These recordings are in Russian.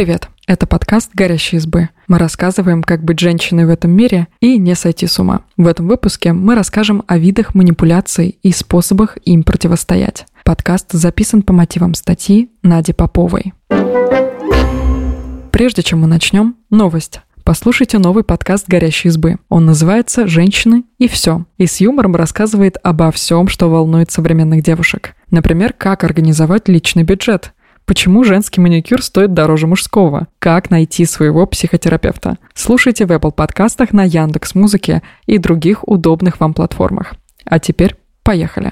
Привет! Это подкаст «Горящие избы». Мы рассказываем, как быть женщиной в этом мире и не сойти с ума. В этом выпуске мы расскажем о видах манипуляций и способах им противостоять. Подкаст записан по мотивам статьи Нади Поповой. Прежде чем мы начнем, новость. Послушайте новый подкаст «Горящие избы». Он называется «Женщины и все». И с юмором рассказывает обо всем, что волнует современных девушек. Например, как организовать личный бюджет – Почему женский маникюр стоит дороже мужского? Как найти своего психотерапевта? Слушайте в Apple подкастах на Яндекс Музыке и других удобных вам платформах. А теперь поехали.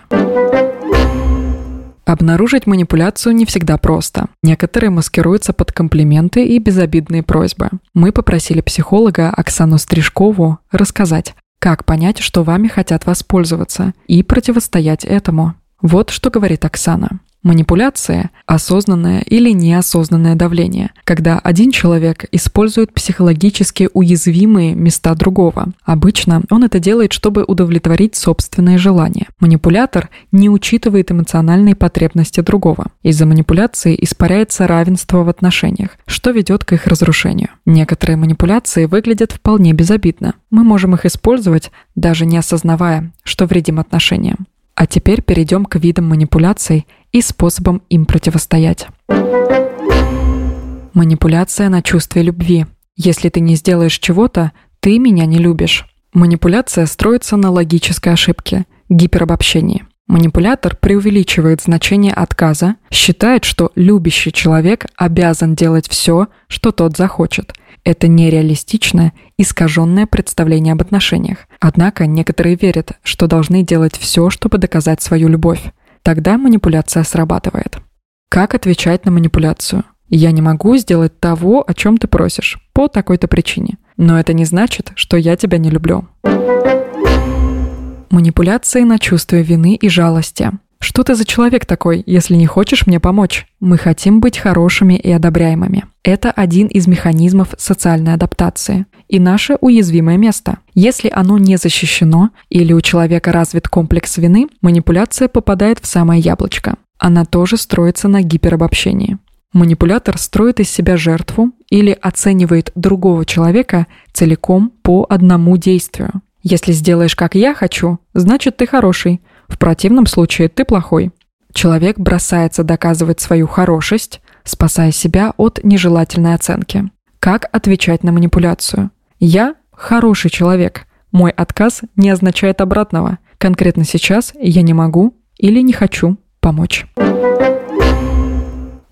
Обнаружить манипуляцию не всегда просто. Некоторые маскируются под комплименты и безобидные просьбы. Мы попросили психолога Оксану Стрижкову рассказать, как понять, что вами хотят воспользоваться, и противостоять этому. Вот что говорит Оксана. Манипуляция – осознанное или неосознанное давление, когда один человек использует психологически уязвимые места другого. Обычно он это делает, чтобы удовлетворить собственные желания. Манипулятор не учитывает эмоциональные потребности другого. Из-за манипуляции испаряется равенство в отношениях, что ведет к их разрушению. Некоторые манипуляции выглядят вполне безобидно. Мы можем их использовать, даже не осознавая, что вредим отношениям. А теперь перейдем к видам манипуляций и способам им противостоять. Манипуляция на чувстве любви. Если ты не сделаешь чего-то, ты меня не любишь. Манипуляция строится на логической ошибке – гиперобобщении. Манипулятор преувеличивает значение отказа, считает, что любящий человек обязан делать все, что тот захочет – это нереалистичное, искаженное представление об отношениях. Однако некоторые верят, что должны делать все, чтобы доказать свою любовь. Тогда манипуляция срабатывает. Как отвечать на манипуляцию? Я не могу сделать того, о чем ты просишь, по такой-то причине. Но это не значит, что я тебя не люблю. Манипуляции на чувстве вины и жалости. Что ты за человек такой, если не хочешь мне помочь? Мы хотим быть хорошими и одобряемыми. Это один из механизмов социальной адаптации и наше уязвимое место. Если оно не защищено или у человека развит комплекс вины, манипуляция попадает в самое яблочко. Она тоже строится на гиперобобщении. Манипулятор строит из себя жертву или оценивает другого человека целиком по одному действию. Если сделаешь, как я хочу, значит ты хороший – в противном случае ты плохой. Человек бросается доказывать свою хорошесть, спасая себя от нежелательной оценки. Как отвечать на манипуляцию? Я хороший человек. Мой отказ не означает обратного. Конкретно сейчас я не могу или не хочу помочь.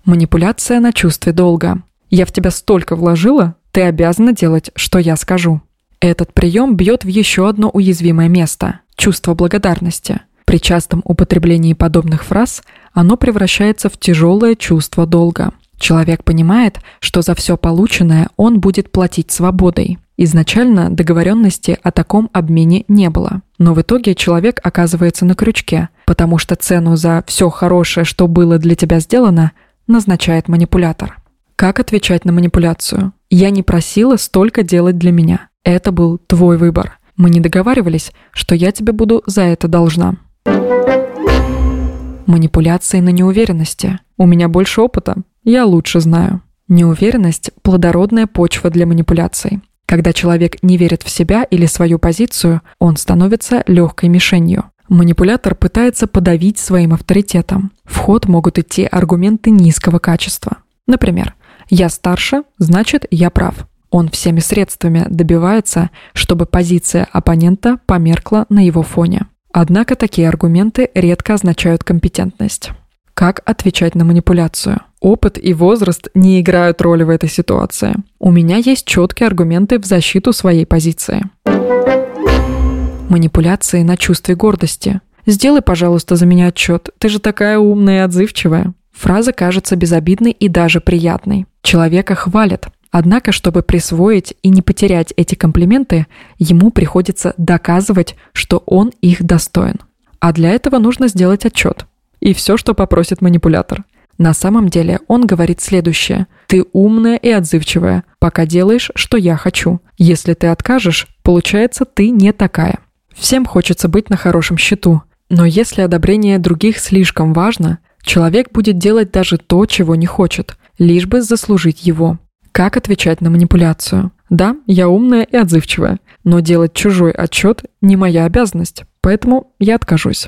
Манипуляция на чувстве долга. Я в тебя столько вложила, ты обязана делать, что я скажу. Этот прием бьет в еще одно уязвимое место – чувство благодарности. При частом употреблении подобных фраз оно превращается в тяжелое чувство долга. Человек понимает, что за все полученное он будет платить свободой. Изначально договоренности о таком обмене не было. Но в итоге человек оказывается на крючке, потому что цену за все хорошее, что было для тебя сделано, назначает манипулятор. Как отвечать на манипуляцию? Я не просила столько делать для меня. Это был твой выбор. Мы не договаривались, что я тебе буду за это должна. Манипуляции на неуверенности. У меня больше опыта, я лучше знаю. Неуверенность – плодородная почва для манипуляций. Когда человек не верит в себя или свою позицию, он становится легкой мишенью. Манипулятор пытается подавить своим авторитетом. В ход могут идти аргументы низкого качества. Например, «я старше, значит, я прав». Он всеми средствами добивается, чтобы позиция оппонента померкла на его фоне. Однако такие аргументы редко означают компетентность. Как отвечать на манипуляцию? Опыт и возраст не играют роли в этой ситуации. У меня есть четкие аргументы в защиту своей позиции. Манипуляции на чувстве гордости. «Сделай, пожалуйста, за меня отчет. Ты же такая умная и отзывчивая». Фраза кажется безобидной и даже приятной. Человека хвалят, Однако, чтобы присвоить и не потерять эти комплименты, ему приходится доказывать, что он их достоин. А для этого нужно сделать отчет. И все, что попросит манипулятор. На самом деле он говорит следующее. Ты умная и отзывчивая, пока делаешь, что я хочу. Если ты откажешь, получается, ты не такая. Всем хочется быть на хорошем счету. Но если одобрение других слишком важно, человек будет делать даже то, чего не хочет, лишь бы заслужить его. Как отвечать на манипуляцию? Да, я умная и отзывчивая, но делать чужой отчет не моя обязанность, поэтому я откажусь.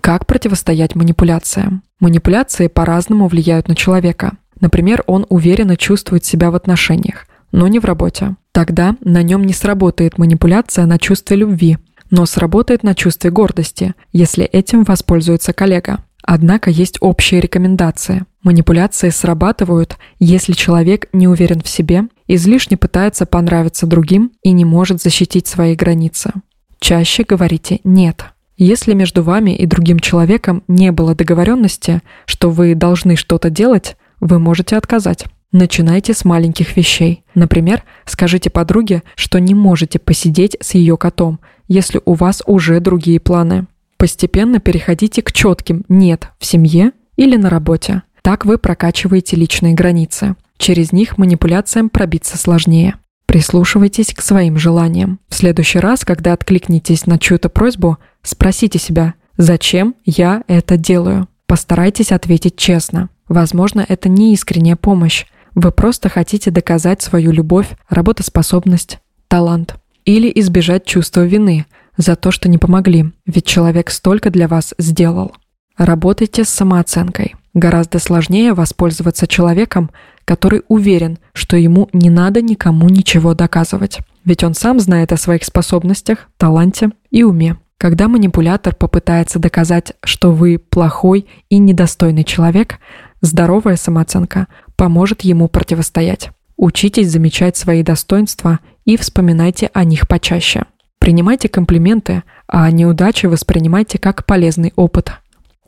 Как противостоять манипуляциям? Манипуляции по-разному влияют на человека. Например, он уверенно чувствует себя в отношениях, но не в работе. Тогда на нем не сработает манипуляция на чувстве любви, но сработает на чувстве гордости, если этим воспользуется коллега. Однако есть общие рекомендации. Манипуляции срабатывают, если человек не уверен в себе, излишне пытается понравиться другим и не может защитить свои границы. Чаще говорите «нет». Если между вами и другим человеком не было договоренности, что вы должны что-то делать, вы можете отказать. Начинайте с маленьких вещей. Например, скажите подруге, что не можете посидеть с ее котом, если у вас уже другие планы. Постепенно переходите к четким «нет» в семье или на работе. Так вы прокачиваете личные границы. Через них манипуляциям пробиться сложнее. Прислушивайтесь к своим желаниям. В следующий раз, когда откликнетесь на чью-то просьбу, спросите себя, зачем я это делаю? Постарайтесь ответить честно. Возможно, это не искренняя помощь. Вы просто хотите доказать свою любовь, работоспособность, талант. Или избежать чувства вины – за то, что не помогли, ведь человек столько для вас сделал. Работайте с самооценкой. Гораздо сложнее воспользоваться человеком, который уверен, что ему не надо никому ничего доказывать. Ведь он сам знает о своих способностях, таланте и уме. Когда манипулятор попытается доказать, что вы плохой и недостойный человек, здоровая самооценка поможет ему противостоять. Учитесь замечать свои достоинства и вспоминайте о них почаще. Принимайте комплименты, а неудачи воспринимайте как полезный опыт.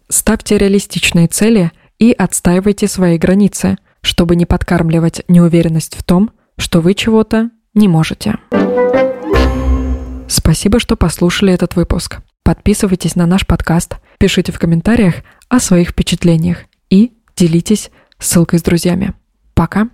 Ставьте реалистичные цели и отстаивайте свои границы, чтобы не подкармливать неуверенность в том, что вы чего-то не можете. Спасибо, что послушали этот выпуск. Подписывайтесь на наш подкаст, пишите в комментариях о своих впечатлениях и делитесь ссылкой с друзьями. Пока!